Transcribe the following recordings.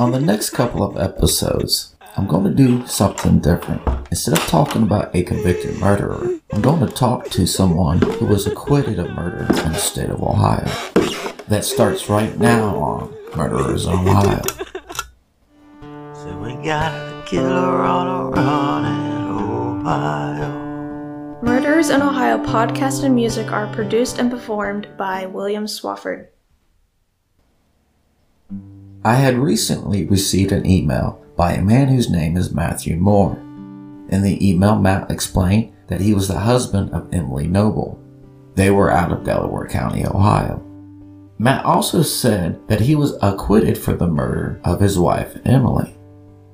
On the next couple of episodes, I'm going to do something different. Instead of talking about a convicted murderer, I'm going to talk to someone who was acquitted of murder in the state of Ohio. That starts right now on Murderers in Ohio. So we got a killer on a run in Ohio. Murders in Ohio podcast and music are produced and performed by William Swafford. I had recently received an email by a man whose name is Matheau Moore. In the email, Matt explained that he was the husband of Emily Noble. They were out of Delaware County, Ohio. Matt also said that he was acquitted for the murder of his wife, Emily.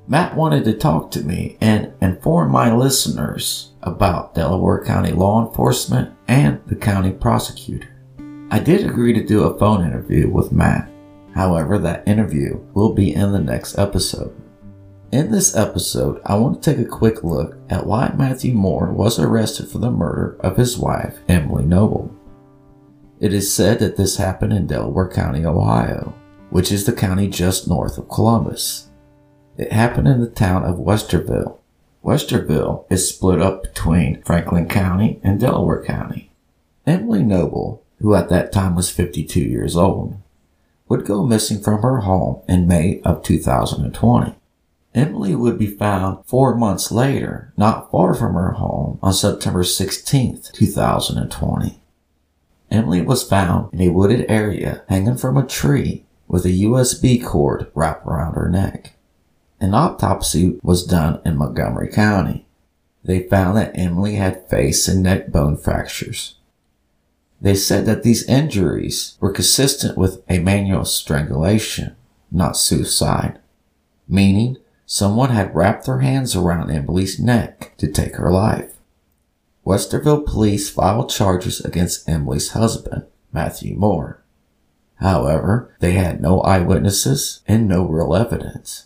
Matt wanted to talk to me and inform my listeners about Delaware County law enforcement and the county prosecutor. I did agree to do a phone interview with Matt. However, that interview will be in the next episode. In this episode, I want to take a quick look at why Matheau Moore was arrested for the murder of his wife, Emily Noble. It is said that this happened in Delaware County, Ohio, which is the county just north of Columbus. It happened in the town of Westerville. Westerville is split up between Franklin County and Delaware County. Emily Noble, who at that time was 52 years old, would go missing from her home in May of 2020. Emily would be found four months later, not far from her home, on September 16, 2020. Emily was found in a wooded area hanging from a tree with a USB cord wrapped around her neck. An autopsy was done in Montgomery County. They found that Emily had face and neck bone fractures. They said that these injuries were consistent with a manual strangulation, not suicide, meaning someone had wrapped their hands around Emily's neck to take her life. Westerville police filed charges against Emily's husband, Matheau Moore. However, they had no eyewitnesses and no real evidence.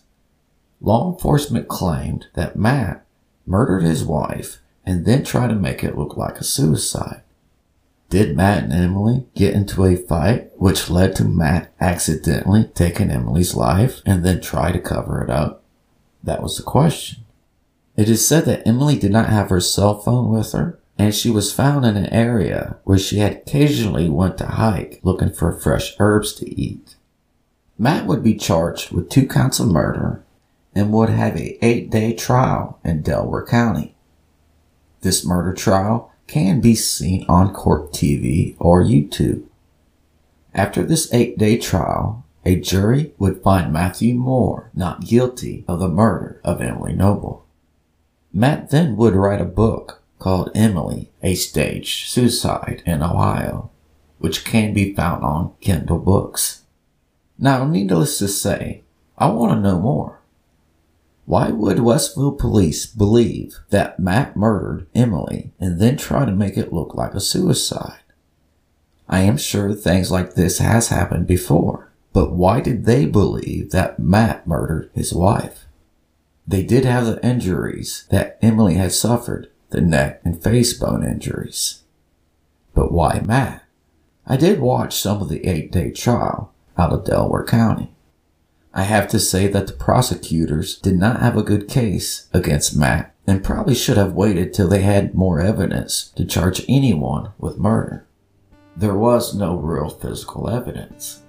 Law enforcement claimed that Matt murdered his wife and then tried to make it look like a suicide. Did Matt and Emily get into a fight which led to Matt accidentally taking Emily's life and then try to cover it up? That was the question. It is said that Emily did not have her cell phone with her and she was found in an area where she had occasionally went to hike looking for fresh herbs to eat. Matt would be charged with two counts of murder and would have a eight day trial in Delaware County. This murder trial can be seen on court TV or YouTube. After this eight day trial, a jury would find Matheau Moore not guilty of the murder of Emily Noble. Matt then would write a book called Emily, a staged suicide in Ohio, which can be found on Kindle Books. Now, needless to say, I want to know more. Why would Westerville police believe that Matt murdered Emily and then try to make it look like a suicide? I am sure things like this has happened before, but why did they believe that Matt murdered his wife? They did have the injuries that Emily had suffered, the neck and face bone injuries. But why Matt? I did watch some of the eight day trial out of Delaware County. I have to say that the prosecutors did not have a good case against Matt and probably should have waited till they had more evidence to charge anyone with murder. There was no real physical evidence.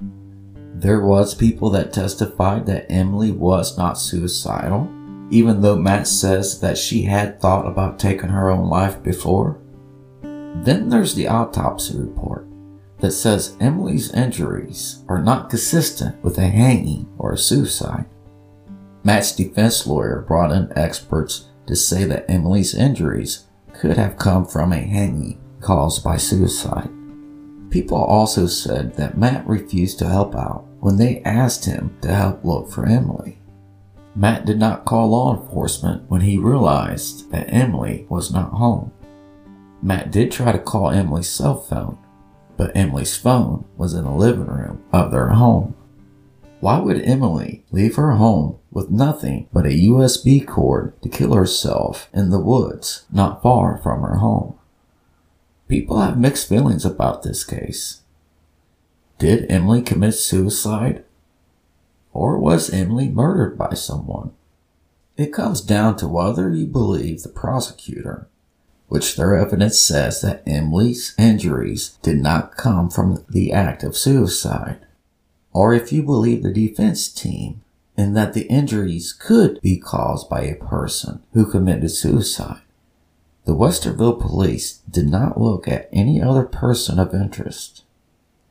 There was people that testified that Emily was not suicidal, even though Matt says that she had thought about taking her own life before. Then there's the autopsy report that says Emily's injuries are not consistent with a hanging or a suicide. Matt's defense lawyer brought in experts to say that Emily's injuries could have come from a hanging caused by suicide. People also said that Matt refused to help out when they asked him to help look for Emily. Matt did not call law enforcement when he realized that Emily was not home. Matt did try to call Emily's cell phone, but Emily's phone was in the living room of their home. Why would Emily leave her home with nothing but a USB cord to kill herself in the woods not far from her home? People have mixed feelings about this case. Did Emily commit suicide? Or was Emily murdered by someone? It comes down to whether you believe the prosecutor, which their evidence says that Emily's injuries did not come from the act of suicide, or if you believe the defense team in that the injuries could be caused by a person who committed suicide. The Westerville police did not look at any other person of interest.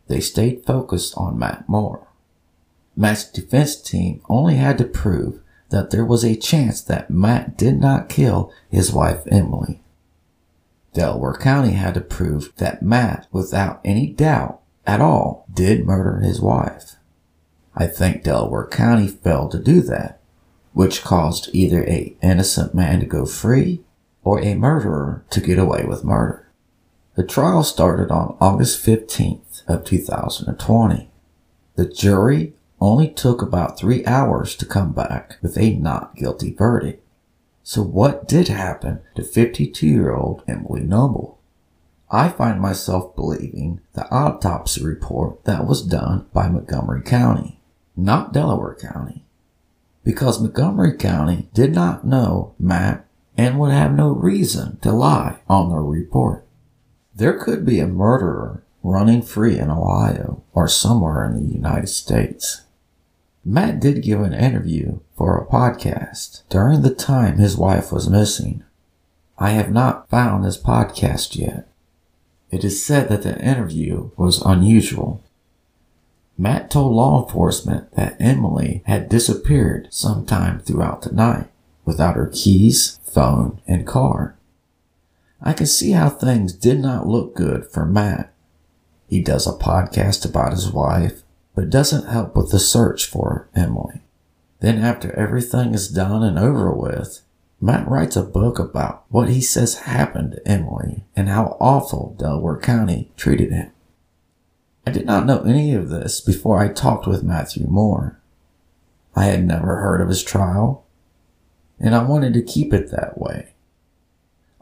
They stayed focused on Matt Moore. Matt's defense team only had to prove that there was a chance that Matt did not kill his wife Emily. Delaware County had to prove that Matt, without any doubt at all, did murder his wife. I think Delaware County failed to do that, which caused either a innocent man to go free or a murderer to get away with murder. The trial started on August 15th of 2020. The jury only took about three hours to come back with a not guilty verdict. So what did happen to 52 year old Emily Noble? I find myself believing the autopsy report that was done by Montgomery County, not Delaware County, because Montgomery County did not know Matt and would have no reason to lie on their report. There could be a murderer running free in Ohio or somewhere in the United States. Matt did give an interview for a podcast during the time his wife was missing. I have not found this podcast yet. It is said that the interview was unusual. Matt told law enforcement that Emily had disappeared sometime throughout the night without her keys, phone, and car. I can see how things did not look good for Matt. He does a podcast about his wife but doesn't help with the search for Emily. Then after everything is done and over with, Matt writes a book about what he says happened to Emily and how awful Delaware County treated him. I did not know any of this before I talked with Matheau Moore. I had never heard of his trial, and I wanted to keep it that way.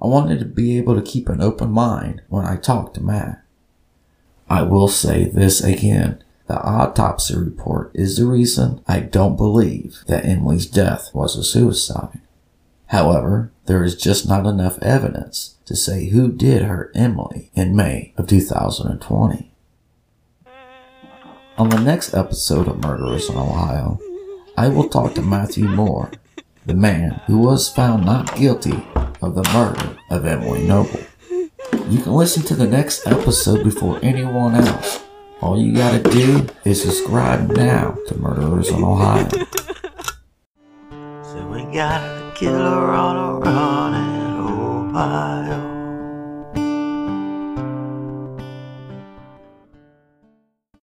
I wanted to be able to keep an open mind when I talked to Matt. I will say this again. The autopsy report is the reason I don't believe that Emily's death was a suicide. However, there is just not enough evidence to say who did hurt Emily in May of 2020. On the next episode of Murderers in Ohio, I will talk to Matheau Moore, the man who was found not guilty of the murder of Emily Noble. You can listen to the next episode before anyone else all you gotta do is subscribe now to Murderers in Ohio. So we got a killer on a run in Ohio.